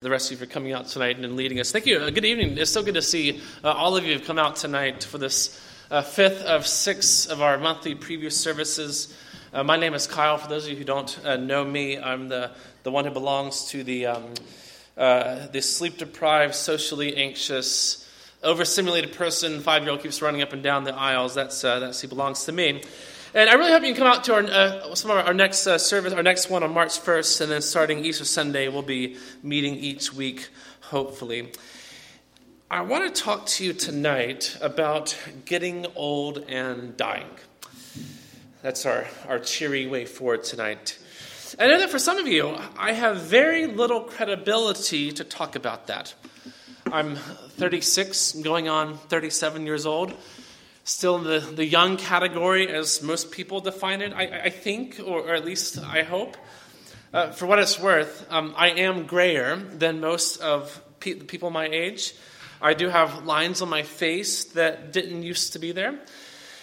the rest of you for coming out tonight and leading us. Thank you. Uh, good evening. It's so good to see uh, all of you have come out tonight for this uh, fifth of six of our monthly preview services. Uh, my name is Kyle. For those of you who don't uh, know me, I'm the, the one who belongs to the, um, the sleep deprived, socially anxious, overstimulated person. Five year old keeps running up and down the aisles. That's, that's he belongs to me. And I really hope you can come out to our, uh, some of our, next uh, service, our next one on March 1st, and then starting Easter Sunday, we'll be meeting each week, hopefully. I want to talk to you tonight about getting old and dying. That's our, our cheery way forward tonight. I know that for some of you, I have very little credibility to talk about that. I'm 36, going on 37 years old still in the, the young category as most people define it, I, I think, or, or, at least I hope. Uh, for what it's worth, um, I am grayer than most of pe- people my age. I do have lines on my face that didn't used to be there.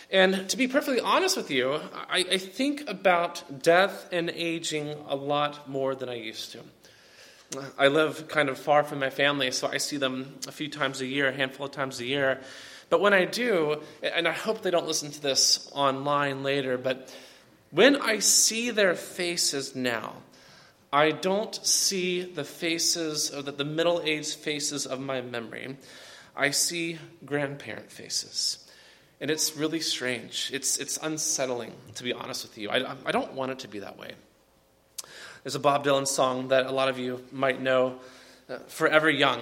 And to be perfectly honest with you, I, I think about death and aging a lot more than I used to. I live kind of far from my family, so I see them a few times a year, a handful of times a year. But when I do, and I hope they don't listen to this online later, but when I see their faces now, I don't see the faces or the, the middle aged faces of my memory. I see grandparent faces. And it's really strange. It's, it's unsettling, to be honest with you. I, I don't want it to be that way. There's a Bob Dylan song that a lot of you might know, uh, Forever Young.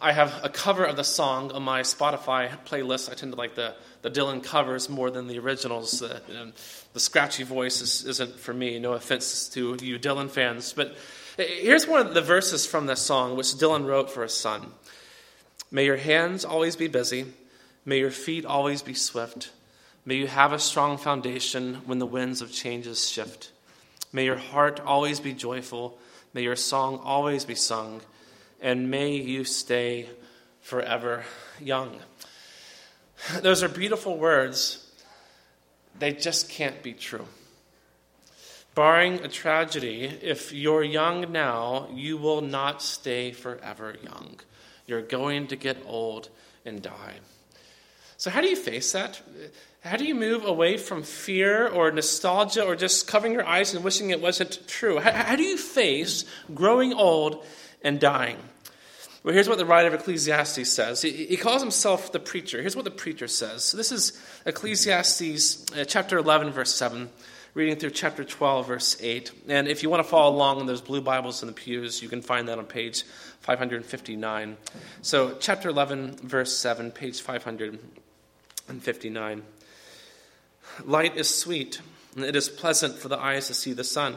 I have a cover of the song on my Spotify playlist. I tend to like the, the Dylan covers more than the originals. Uh, the scratchy voice is, not for me. No offense to you Dylan fans. But here's one of the verses from this song, which Dylan wrote for his son May your hands always be busy. May your feet always be swift. May you have a strong foundation when the winds of changes shift. May your heart always be joyful. May your song always be sung and may you stay forever young. Those are beautiful words. They just can't be true. Barring a tragedy, if you're young now, you will not stay forever young. You're going to get old and die. So, how do you face that? How do you move away from fear or nostalgia or just covering your eyes and wishing it wasn't true? How, how do you face growing old and dying. Well, here's what the writer of Ecclesiastes says. He, he calls himself the preacher. Here's what the preacher says. So this is Ecclesiastes uh, chapter 11, verse 7, reading through chapter 12, verse 8. And if you want to follow along in those blue Bibles in the pews, you can find that on page 559. So, chapter 11, verse 7, page 559. Light is sweet, and it is pleasant for the eyes to see the sun.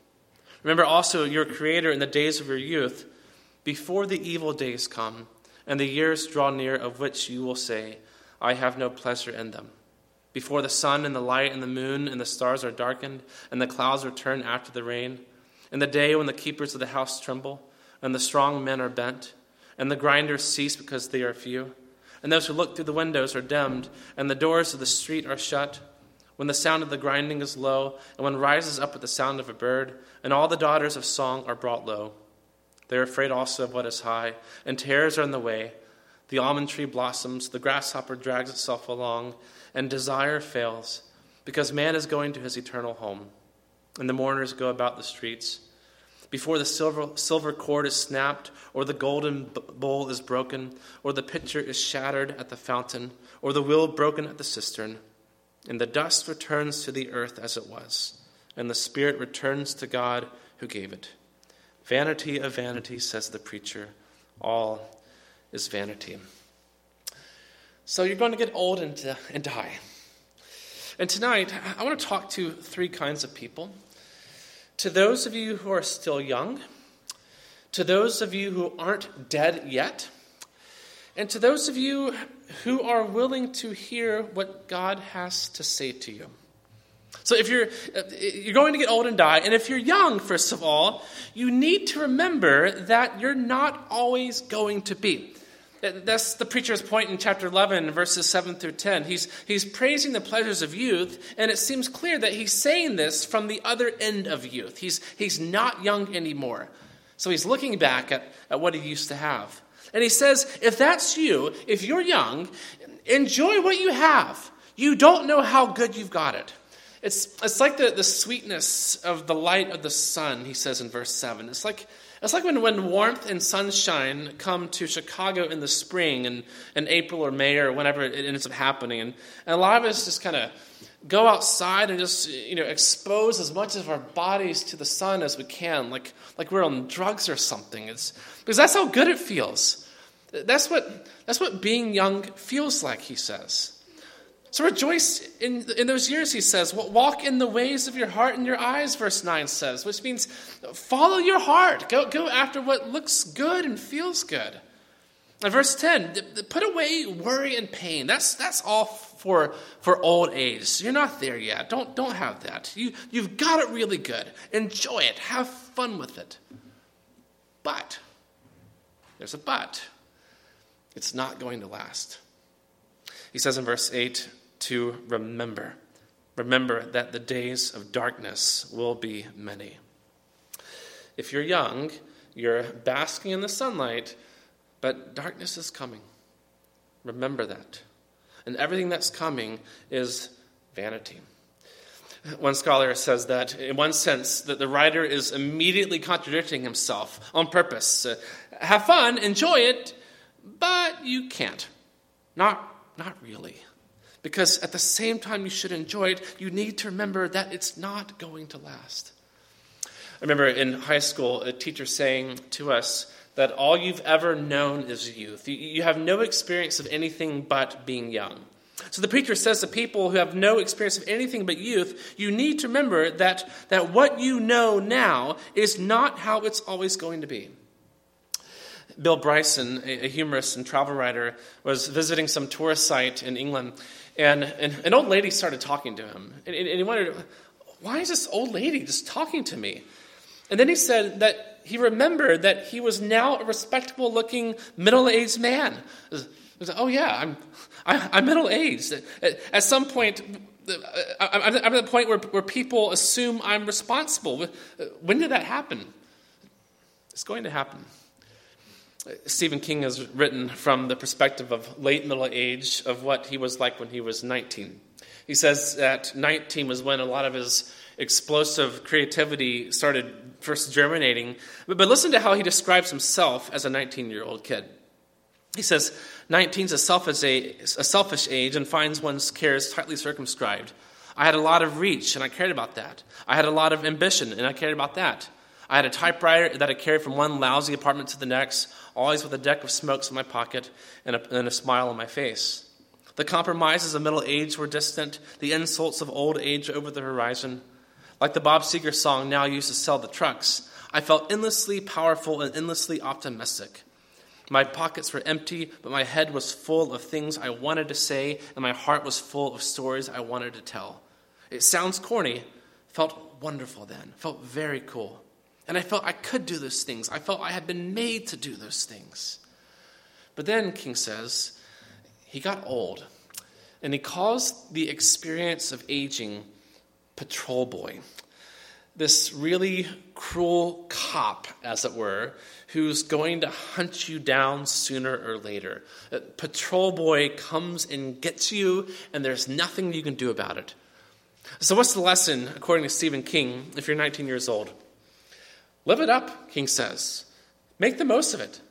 Remember also your Creator in the days of your youth, before the evil days come, and the years draw near of which you will say, I have no pleasure in them. Before the sun and the light and the moon and the stars are darkened, and the clouds return after the rain, in the day when the keepers of the house tremble, and the strong men are bent, and the grinders cease because they are few, and those who look through the windows are dimmed, and the doors of the street are shut when the sound of the grinding is low, and when rises up at the sound of a bird, and all the daughters of song are brought low. They are afraid also of what is high, and terrors are in the way. The almond tree blossoms, the grasshopper drags itself along, and desire fails, because man is going to his eternal home, and the mourners go about the streets. Before the silver, silver cord is snapped, or the golden bowl is broken, or the pitcher is shattered at the fountain, or the wheel broken at the cistern, and the dust returns to the earth as it was, and the spirit returns to God who gave it. Vanity of vanity, says the preacher, all is vanity. So you're going to get old and, uh, and die. And tonight, I want to talk to three kinds of people. To those of you who are still young, to those of you who aren't dead yet, and to those of you who are willing to hear what God has to say to you. So if you're uh, you're going to get old and die, and if you're young, first of all, you need to remember that you're not always going to be. That's the preacher's point in chapter 11, verses 7 through 10. He's, he's praising the pleasures of youth, and it seems clear that he's saying this from the other end of youth. He's, he's not young anymore. So he's looking back at, at what he used to have. And he says, if that's you, if you're young, enjoy what you have. You don't know how good you've got it. It's, it's like the, the sweetness of the light of the sun, he says in verse 7. It's like, it's like when, when warmth and sunshine come to Chicago in the spring and in April or May or whenever it ends up happening. And, and a lot of us just kind of go outside and just you know expose as much of our bodies to the sun as we can, like, like we're on drugs or something. It's, because that's how good it feels. That's what, that's what being young feels like, he says. So rejoice in, in those years, he says. Walk in the ways of your heart and your eyes, verse 9 says, which means follow your heart. Go, go after what looks good and feels good. And verse 10, put away worry and pain. That's, that's all for, for old age. You're not there yet. Don't, don't have that. You, you've got it really good. Enjoy it. Have fun with it. But, there's a but. It's not going to last. He says in verse 8, to remember. Remember that the days of darkness will be many. If you're young, you're basking in the sunlight, but darkness is coming. Remember that. And everything that's coming is vanity. One scholar says that, in one sense, that the writer is immediately contradicting himself on purpose. Uh, have fun, enjoy it, but you can't. Not, not really. Because at the same time you should enjoy it, you need to remember that it's not going to last. I remember in high school a teacher saying to us that all you've ever known is youth. You have no experience of anything but being young. So the preacher says to people who have no experience of anything but youth, you need to remember that, that what you know now is not how it's always going to be. Bill Bryson, a humorist and travel writer, was visiting some tourist site in England, and, an old lady started talking to him. And, he wondered, why is this old lady just talking to me? And then he said that he remembered that he was now a respectable looking middle aged man. He said, oh, yeah, I'm, I, am middle aged. At, some point, I'm at the point where people assume I'm responsible. When did that happen? It's going to happen. Stephen King has written from the perspective of late middle age of what he was like when he was 19. He says that 19 was when a lot of his explosive creativity started first germinating. But, but listen to how he describes himself as a 19 year old kid. He says, 19 is a selfish, age, a selfish age and finds one's cares tightly circumscribed. I had a lot of reach, and I cared about that. I had a lot of ambition, and I cared about that. I had a typewriter that I carried from one lousy apartment to the next, always with a deck of smokes in my pocket and a, and a smile on my face. The compromises of middle age were distant, the insults of old age over the horizon. Like the Bob Seger song now used to sell the trucks, I felt endlessly powerful and endlessly optimistic. My pockets were empty, but my head was full of things I wanted to say, and my heart was full of stories I wanted to tell. It sounds corny, felt wonderful then, felt very cool. And I felt I could do those things. I felt I had been made to do those things. But then, King says, he got old. And he calls the experience of aging patrol boy. This really cruel cop, as it were, who's going to hunt you down sooner or later. A patrol boy comes and gets you, and there's nothing you can do about it. So, what's the lesson, according to Stephen King, if you're 19 years old? Live it up, King says. Make the most of it.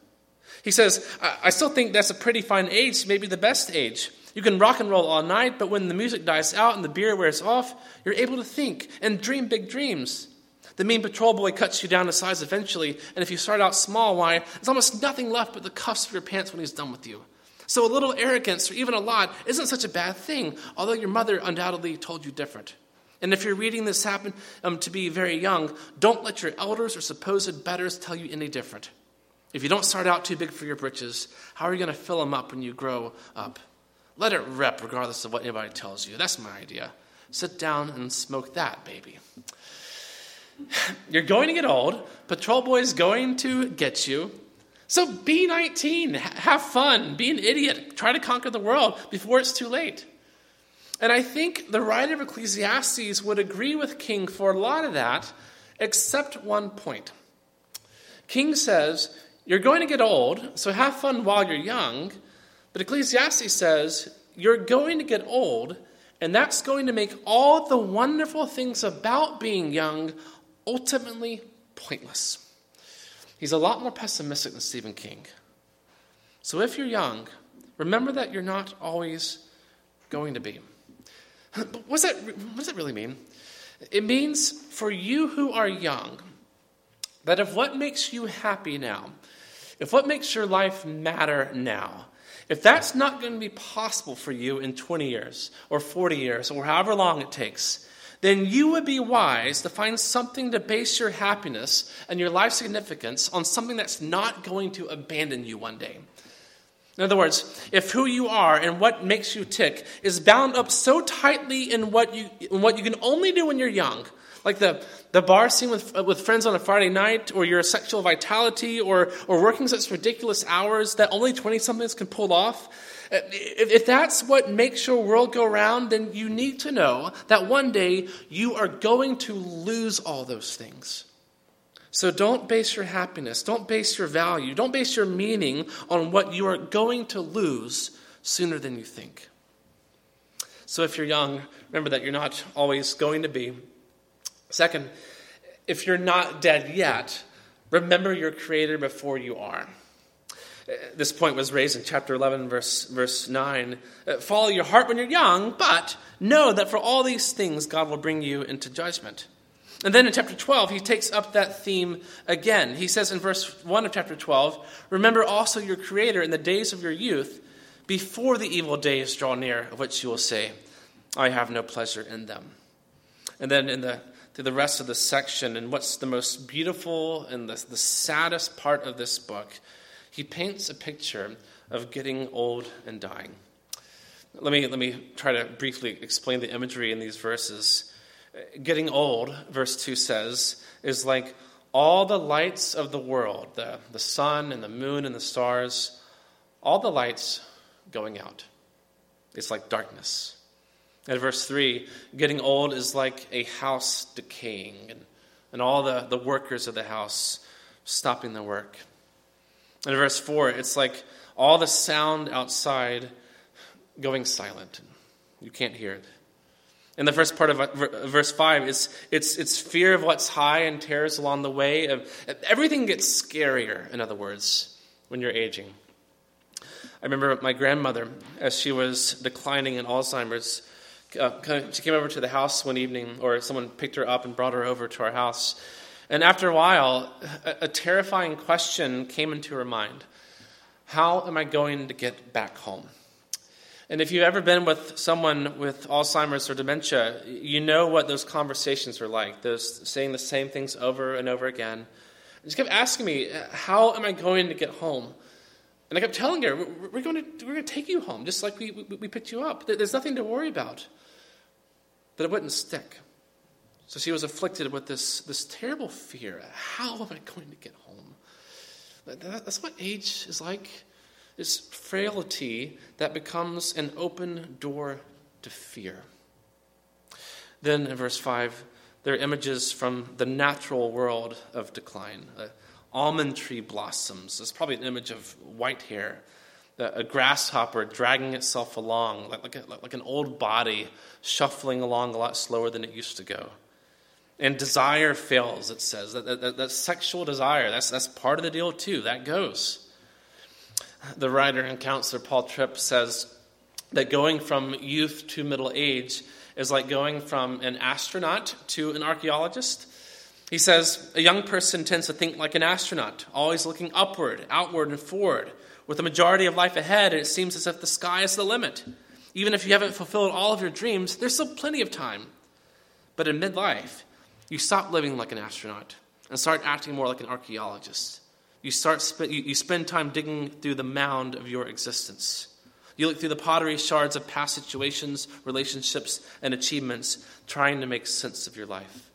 He says, I still think that's a pretty fine age, maybe the best age. You can rock and roll all night, but when the music dies out and the beer wears off, you're able to think and dream big dreams. The mean patrol boy cuts you down to size eventually, and if you start out small, why, there's almost nothing left but the cuffs of your pants when he's done with you. So a little arrogance, or even a lot, isn't such a bad thing, although your mother undoubtedly told you different. And if you're reading this happen um, to be very young, don't let your elders or supposed betters tell you any different. If you don't start out too big for your britches, how are you going to fill them up when you grow up? Let it rep regardless of what anybody tells you. That's my idea. Sit down and smoke that, baby. You're going to get old. Patrol Boy's going to get you. So be 19. Have fun. Be an idiot. Try to conquer the world before it's too late. And I think the writer of Ecclesiastes would agree with King for a lot of that, except one point. King says, You're going to get old, so have fun while you're young. But Ecclesiastes says, You're going to get old, and that's going to make all the wonderful things about being young ultimately pointless. He's a lot more pessimistic than Stephen King. So if you're young, remember that you're not always going to be. But what does, that, what does that really mean? It means for you who are young, that if what makes you happy now, if what makes your life matter now, if that's not going to be possible for you in 20 years or 40 years or however long it takes, then you would be wise to find something to base your happiness and your life significance on something that's not going to abandon you one day. In other words, if who you are and what makes you tick is bound up so tightly in what you, in what you can only do when you're young, like the, the bar scene with, uh, with friends on a Friday night, or your sexual vitality, or, or working such ridiculous hours that only 20 somethings can pull off, uh, if, if that's what makes your world go round, then you need to know that one day you are going to lose all those things. So don't base your happiness, don't base your value, don't base your meaning on what you are going to lose sooner than you think. So if you're young, remember that you're not always going to be. Second, if you're not dead yet, remember your Creator before you are. This point was raised in chapter 11, verse, verse 9. Uh, follow your heart when you're young, but know that for all these things God will bring you into judgment. And then in chapter 12, he takes up that theme again. He says in verse 1 of chapter 12, Remember also your Creator in the days of your youth, before the evil days draw near, of which you will say, I have no pleasure in them. And then in the through the rest of the section, and what's the most beautiful and the, the saddest part of this book, he paints a picture of getting old and dying. Let me, let me try to briefly explain the imagery in these verses. Getting old, verse 2 says, is like all the lights of the world the, the sun and the moon and the stars, all the lights going out. It's like darkness. And verse 3, getting old is like a house decaying and, and all the, the workers of the house stopping their work. And verse 4, it's like all the sound outside going silent. You can't hear it. In the first part of verse 5, it's, it's, it's fear of what's high and terrors along the way. Everything gets scarier, in other words, when you're aging. I remember my grandmother, as she was declining in Alzheimer's, uh, she came over to the house one evening, or someone picked her up and brought her over to our house. And after a while, a, a terrifying question came into her mind How am I going to get back home? And if you've ever been with someone with Alzheimer's or dementia, you know what those conversations are like. Those saying the same things over and over again. And she kept asking me, How am I going to get home? And I kept telling her, We're going to, we're going to take you home, just like we, we, we picked you up. There's nothing to worry about. But it wouldn't stick. So she was afflicted with this, this terrible fear. How am I going to get home? That's what age is like this frailty that becomes an open door to fear. Then in verse 5, there are images from the natural world of decline. Uh, almond tree blossoms. It's probably an image of white hair. a grasshopper dragging itself along, like, like, a, like an old body shuffling along a lot slower than it used to go. And desire fails, it says. That, that, that sexual desire, that's, that's part of the deal too. That goes. The writer and counselor Paul Tripp says that going from youth to middle age is like going from an astronaut to an archaeologist. He says a young person tends to think like an astronaut, always looking upward, outward, and forward. With the majority of life ahead, it seems as if the sky is the limit. Even if you haven't fulfilled all of your dreams, there's still plenty of time. But in midlife, you stop living like an astronaut and start acting more like an archaeologist. You, start you spend time digging through the mound of your existence. You look through the pottery shards of past situations, relationships, and achievements, trying to make sense of your life.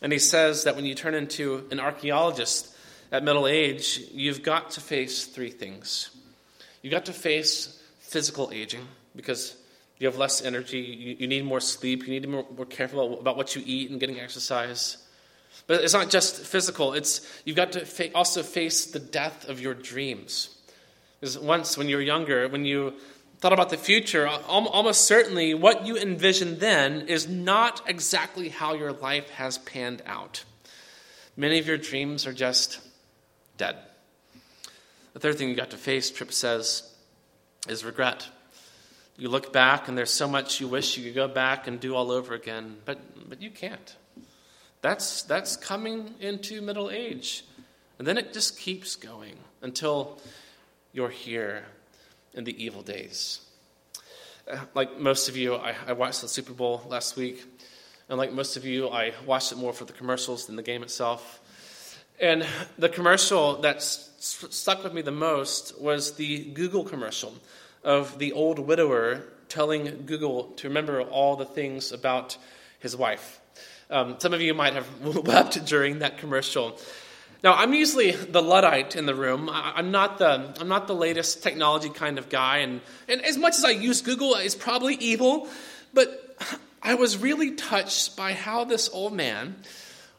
And he says that when you turn into an archaeologist at middle age, you've got to face three things. You've got to face physical aging because you have less energy, you, you need more sleep, you need to be more, more careful about what you eat and getting exercise. But it's not just physical, it's you've got to fa- also face the death of your dreams. Because once, when you were younger, when you thought about the future, almost certainly what you envisioned then is not exactly how your life has panned out. Many of your dreams are just dead. The third thing you got to face, Tripp says, is regret. You look back and there's so much you wish you could go back and do all over again, but, but you can't. That's, that's coming into middle age. And then it just keeps going until you're here in the evil days. Uh, like most of you, I, I, watched the Super Bowl last week. And like most of you, I watched it more for the commercials than the game itself. And the commercial that stuck with me the most was the Google commercial of the old widower telling Google to remember all the things about his wife. Um, some of you might have wept during that commercial. Now, I'm usually the Luddite in the room. I, am not the, I'm not the latest technology kind of guy. And, and as much as I use Google, it's probably evil. But I was really touched by how this old man,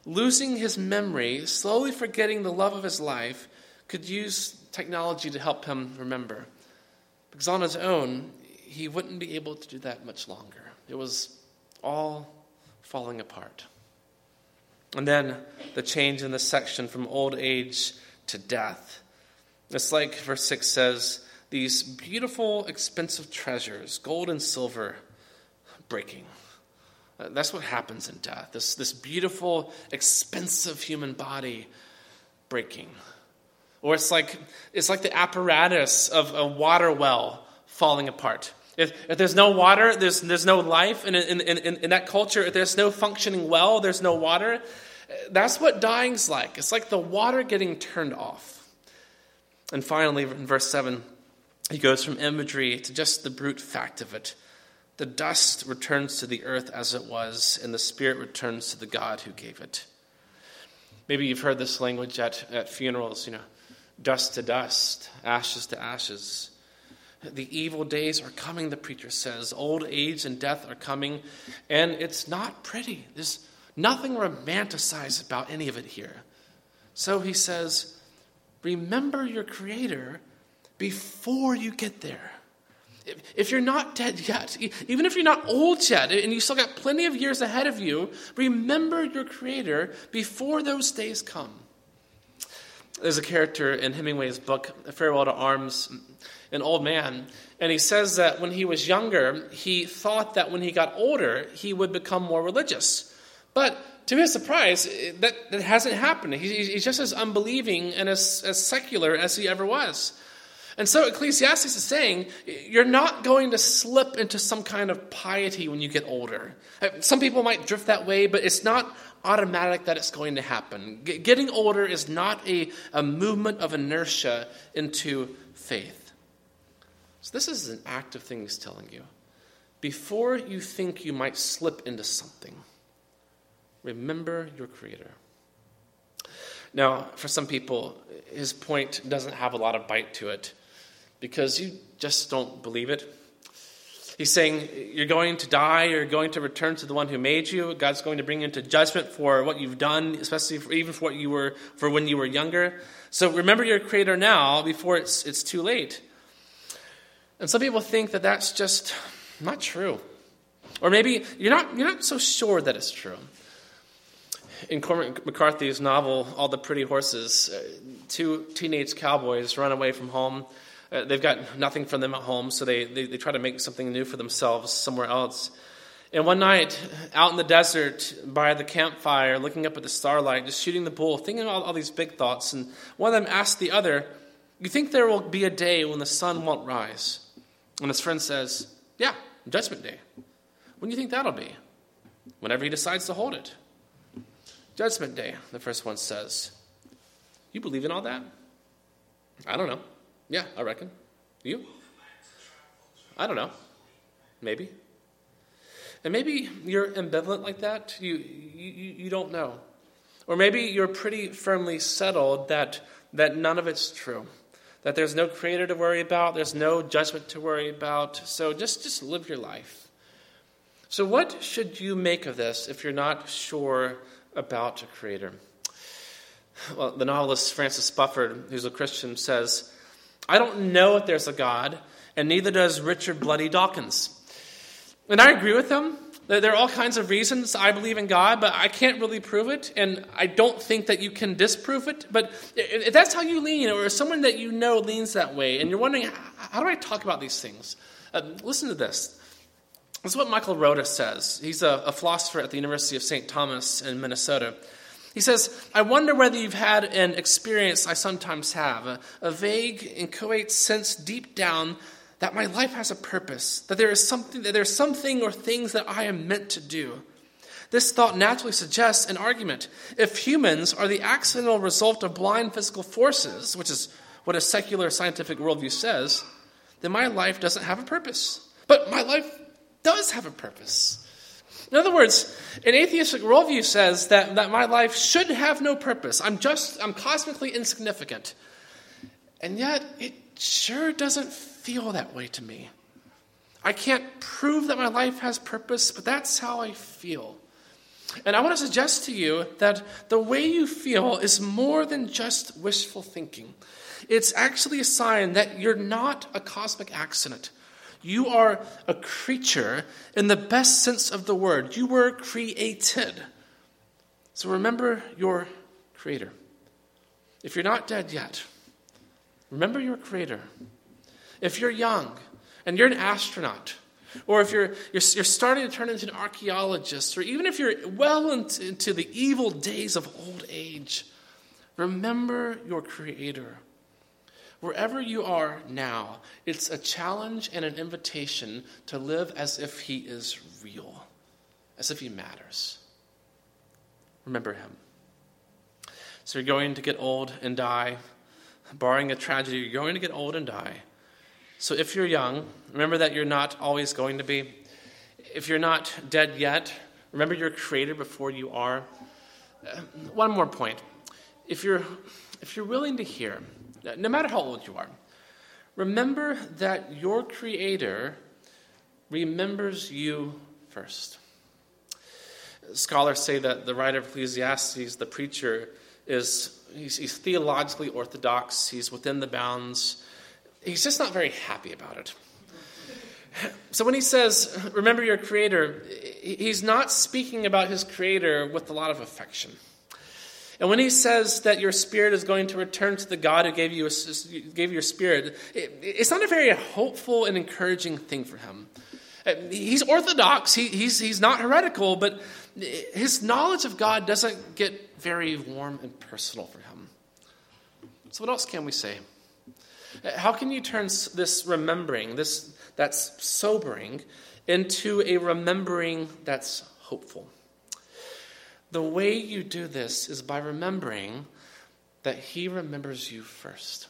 losing his memory, slowly forgetting the love of his life, could use technology to help him remember. Because on his own, he wouldn't be able to do that much longer. It was all falling apart. And then the change in the section from old age to death. It's like verse 6 says these beautiful, expensive treasures, gold and silver, breaking. Uh, that's what happens in death. This, this beautiful, expensive human body breaking. Or it's like, it's like the apparatus of a water well falling apart. If, if there's no water, there's, there's no life. And in, in, in, in that culture, if there's no functioning well, there's no water. That's what dying's like. It's like the water getting turned off. And finally, in verse 7, he goes from imagery to just the brute fact of it. The dust returns to the earth as it was, and the spirit returns to the God who gave it. Maybe you've heard this language at, at funerals, you know, dust to dust, ashes to ashes. The evil days are coming, the preacher says. Old age and death are coming, and it's not pretty. There's nothing romanticized about any of it here. So he says, Remember your Creator before you get there. If you're not dead yet, even if you're not old yet, and you still got plenty of years ahead of you, remember your Creator before those days come. There's a character in Hemingway's book, Farewell to Arms, an old man. And he says that when he was younger, he thought that when he got older, he would become more religious. But to his surprise, that, that hasn't happened. he's just as unbelieving and as, as secular as he ever was. And so Ecclesiastes is saying you're not going to slip into some kind of piety when you get older. Uh, some people might drift that way, but it's not automatic that it's going to happen. Getting older is not a, a movement of inertia into faith. So, this is an active thing he's telling you. Before you think you might slip into something, remember your Creator. Now, for some people, his point doesn't have a lot of bite to it because you just don't believe it. He's saying you're going to die, you're going to return to the one who made you. God's going to bring you into judgment for what you've done, especially for, even for what you were for when you were younger. So remember your creator now before it's it's too late. And some people think that that's just not true. Or maybe you're not, you're not so sure that it's true. In Cormac McCarthy's novel, All the Pretty Horses, uh, two teenage cowboys run away from home. Uh, they've got nothing for them at home, so they, they, they try to make something new for themselves somewhere else. And one night, out in the desert by the campfire, looking up at the starlight, just shooting the bull, thinking all, all these big thoughts, and one of them asked the other, You think there will be a day when the sun won't rise? And his friend says, Yeah, Judgment Day. When do you think that'll be? whenever he decides to hold it. Judgment Day, the first one says. You believe in all that? I don't know. Yeah, I reckon. You? I don't know. Maybe. And maybe you're ambivalent like that. You, you, you don't know. Or maybe you're pretty firmly settled that, that none of it's true. That there's no creator to worry about, there's no judgment to worry about. So just, just live your life. So, what should you make of this if you're not sure about a creator? Well, the novelist Francis Spufford, who's a Christian, says, I don't know if there's a God, and neither does Richard Bloody Dawkins. And I agree with him. There are all kinds of reasons I believe in God, but I can't really prove it, and I don't think that you can disprove it. But if that's how you lean, or someone that you know leans that way, and you're wondering, how do I talk about these things? Uh, listen to this. This is what Michael Rota says. He's a, a philosopher at the University of St. Thomas in Minnesota. He says, I wonder whether you've had an experience I sometimes have, a, a vague, inchoate sense deep down that my life has a purpose, that there is something, that there's something or things that I am meant to do. This thought naturally suggests an argument. If humans are the accidental result of blind physical forces, which is what a secular scientific worldview says, then my life doesn't have a purpose. But my life does have a purpose. In other words, an atheistic worldview says that, that my life should have no purpose. I'm just, I'm cosmically insignificant. And yet, it sure doesn't feel that way to me. I can't prove that my life has purpose, but that's how I feel. And I want to suggest to you that the way you feel is more than just wishful thinking. It's actually a sign that you're not a cosmic accident. You are a creature in the best sense of the word. You were created. So remember your creator. If you're not dead yet, remember your creator. If you're young and you're an astronaut, or if you're, you're, you're starting to turn into an archaeologist, or even if you're well into, into the evil days of old age, remember your Creator. Wherever you are now, it's a challenge and an invitation to live as if He is real, as if He matters. Remember Him. So you're going to get old and die. Barring a tragedy, you're going to get old and die. So if you're young, remember that you're not always going to be. If you're not dead yet, remember you're created before you are. Uh, one more point. If you're, if you're willing to hear, no matter how old you are, remember that your Creator remembers you first. Scholars say that the writer of Ecclesiastes, the preacher, is he's, he's theologically orthodox. He's within the bounds he's just not very happy about it. So when he says, remember your creator, he's not speaking about his creator with a lot of affection. And when he says that your spirit is going to return to the God who gave you, a, gave you your spirit, it, it's not a very hopeful and encouraging thing for him. Uh, he's orthodox, he, he's, he's not heretical, but his knowledge of God doesn't get very warm and personal for him. So, what else can we say? Uh, how can you turn this remembering, this that's sobering, into a remembering that's hopeful? The way you do this is by remembering that He remembers you first.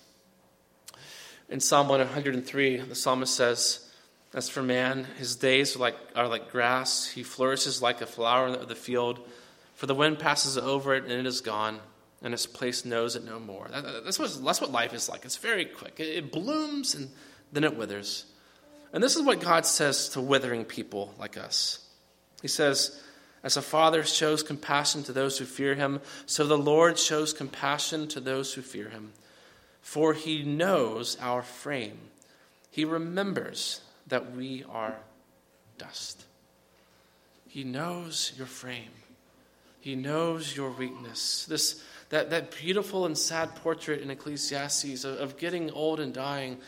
In Psalm 103, the psalmist says, As for man, his days are like, are like grass. He flourishes like a flower of the field, for the wind passes over it and it is gone and its place knows it no more. That, that's, what, that's what life is like. It's very quick. It, it blooms and then it withers. And this is what God says to withering people like us. He says, As a father shows compassion to those who fear him, so the Lord shows compassion to those who fear him. For he knows our frame, he remembers that we are dust. He knows your frame. He knows your weakness. This that, that beautiful and sad portrait in Ecclesiastes of, of getting old and dying,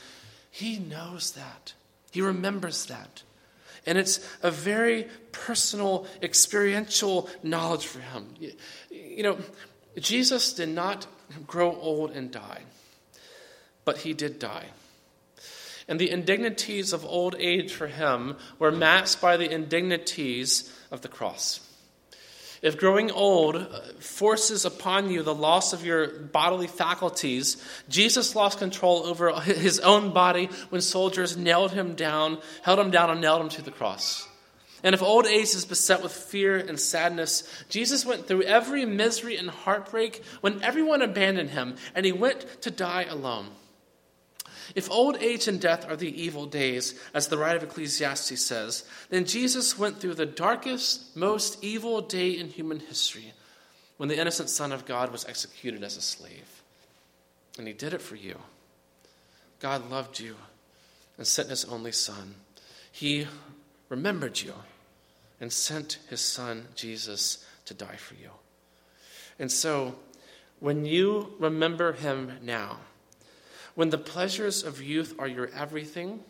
he knows that. He remembers that. And it's a very personal, experiential knowledge for him. You, know, Jesus did not grow old and die, but he did die. And the indignities of old age for him were masked by the indignities of the cross. If growing old forces upon you the loss of your bodily faculties, Jesus lost control over his own body when soldiers nailed him down, held him down, and nailed him to the cross. And if old age is beset with fear and sadness, Jesus went through every misery and heartbreak when everyone abandoned him, and he went to die alone. If old age and death are the evil days, as the writer of Ecclesiastes says, then Jesus went through the darkest, most evil day in human history when the innocent Son of God was executed as a slave. And he did it for you. God loved you and sent his only Son. He remembered you and sent his Son, Jesus, to die for you. And so, when you remember him now, when the pleasures of youth are your everything,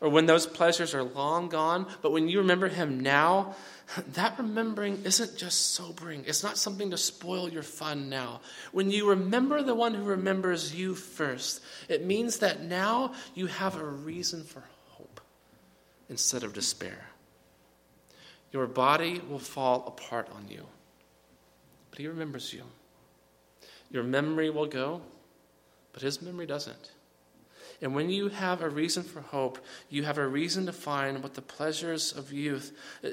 or when those pleasures are long gone, but when you remember Him now, that remembering isn't just sobering. It's not something to spoil your fun now. When you remember the one who remembers you first, it means that now you have a reason for hope instead of despair. Your body will fall apart on you, but He remembers you. Your memory will go, but his memory doesn't. And when you have a reason for hope, you have a reason to find what the pleasures of youth, uh,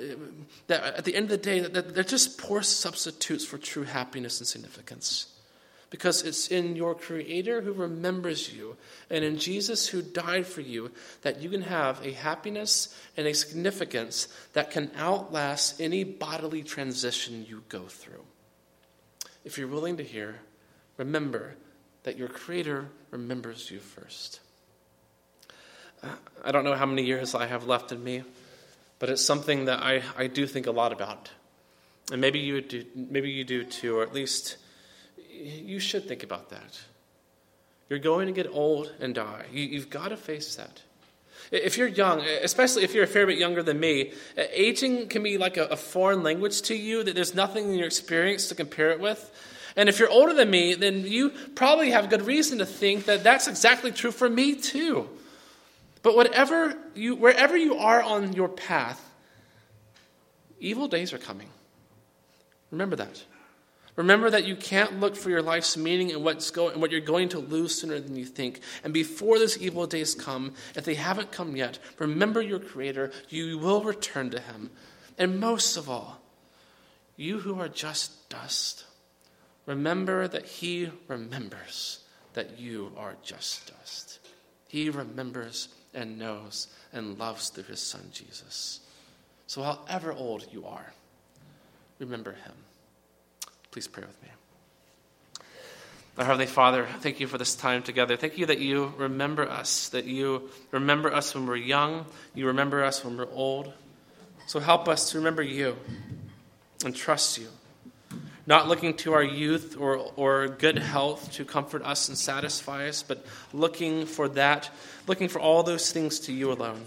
that at the end of the day, that they're just poor substitutes for true happiness and significance. Because it's in your Creator who remembers you and in Jesus who died for you that you can have a happiness and a significance that can outlast any bodily transition you go through. If you're willing to hear, remember that your Creator remembers you first. I don't know how many years I have left in me, but it's something that I, I do think a lot about. And maybe you, do, maybe you do too, or at least you should think about that. You're going to get old and die. You, you've got to face that. If you're young, especially if you're a fair bit younger than me, aging can be like a, a foreign language to you, that there's nothing in your experience to compare it with. And if you're older than me, then you probably have good reason to think that that's exactly true for me too. But whatever you, wherever you are on your path, evil days are coming. Remember that. Remember that you can't look for your life's meaning and what's going, and what you're going to lose sooner than you think. And before those evil days come, if they haven't come yet, remember your Creator. You will return to Him. And most of all, you who are just dust, Remember that He remembers that you are just dust. He remembers and knows and loves through His Son Jesus. So, however old you are, remember Him. Please pray with me. Our Heavenly Father, thank you for this time together. Thank you that you remember us, that you remember us when we're young, you remember us when we're old. So help us to remember you and trust you not looking to our youth or, or good health to comfort us and satisfy us, but looking for that, looking for all those things to you alone.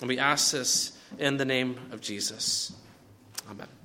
And we ask this in the name of Jesus. Amen.